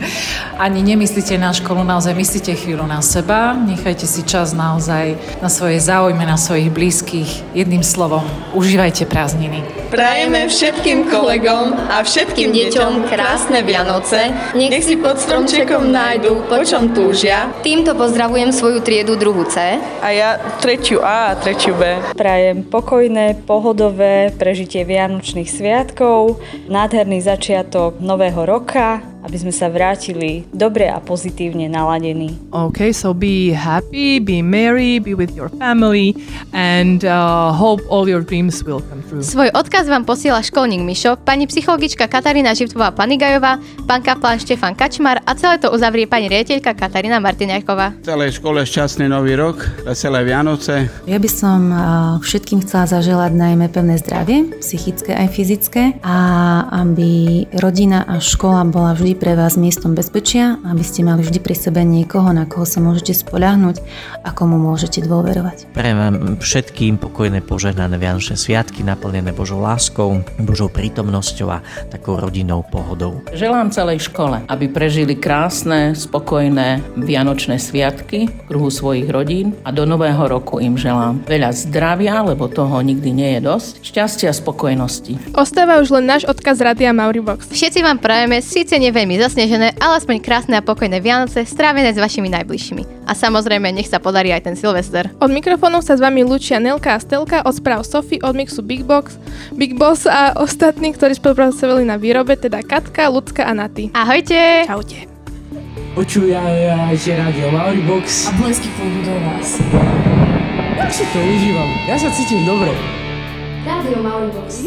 Ani nemyslíte na školu, naozaj myslíte chvíľu na seba. Nechajte si čas naozaj na svoje záujme, na svojich blízkych. Jedným slovom, užívajte prázdniny. Prajeme všetkým kolegom a všetkým deťom krásne Vianoce. Nech si pod stromčekom nájdu, po čom túžia. Týmto pozdravujem svoju triedu druhú C. A ja tretiu A a tretiu B. Prajem pokojné, pohodové prežitie Vianočných sviatkov, nádherný začiatok nového roka, aby sme sa vrátili dobre a pozitívne naladení. Okay, so be happy, be merry, be with your family and uh, hope all your dreams will come true. Svoj odkaz vám posiela školník Mišo, pani psychologička Katarína Živtová Panigajová, pán kaplan Štefan Kačmar a celé to uzavrie pani riaditeľka Katarína Martiniaková. Celej škole šťastný nový rok, veselé Vianoce. Ja by som uh, všetkým chcela zaželať najmä pevné zdravie, psychické aj fyzické a aby rodina a škola bola vždy pre vás miestom bezpečia, aby ste mali vždy pri sebe niekoho, na koho sa môžete spoľahnúť a komu môžete dôverovať. Prajem vám všetkým pokojné požehnané Vianočné sviatky naplnené Božou láskou, Božou prítomnosťou a takou rodinnou pohodou. Želám celej škole, aby prežili krásne, spokojné Vianočné sviatky v kruhu svojich rodín a do nového roku im želám veľa zdravia, lebo toho nikdy nie je dosť, šťastia a spokojnosti. Ostáva už len náš odkaz Radia Mauribox. Všetci vám prajeme, síce neviem veľmi zasnežené, ale aspoň krásne a pokojné Vianoce strávené s vašimi najbližšími. A samozrejme, nech sa podarí aj ten Silvester. Od mikrofónov sa s vami lúčia Nelka a Stelka, od správ Sofy, od mixu Big Box, Big Boss a ostatní, ktorí spolupracovali na výrobe, teda Katka, Lucka a Naty. Ahojte! Čaute. Počúvajte Radio Mauribox. A blesky pôjdu do vás. Ja si to užívam. Ja sa cítim dobre. Radio Mauribox.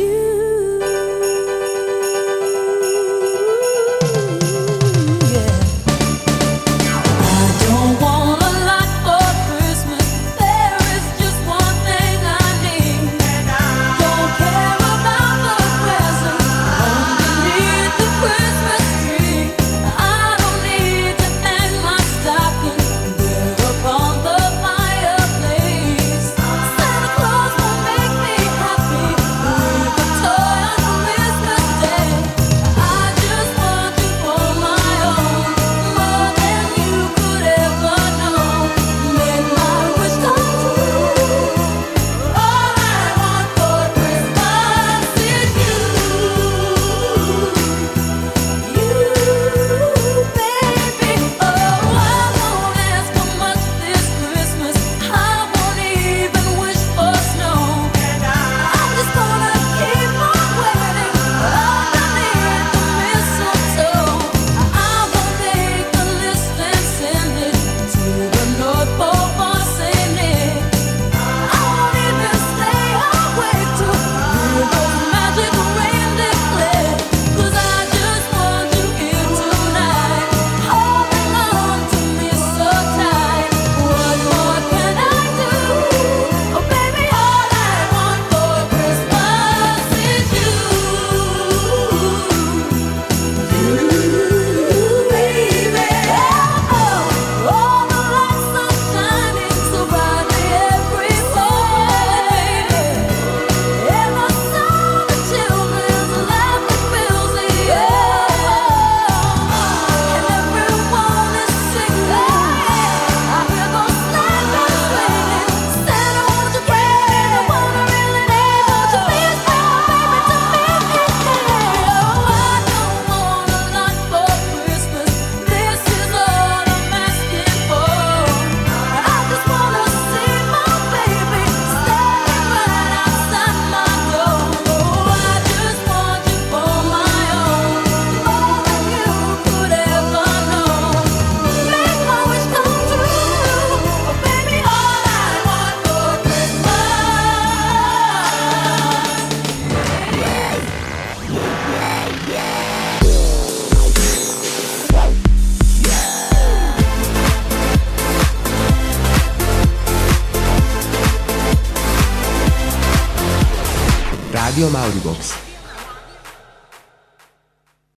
Rádio Mauribox.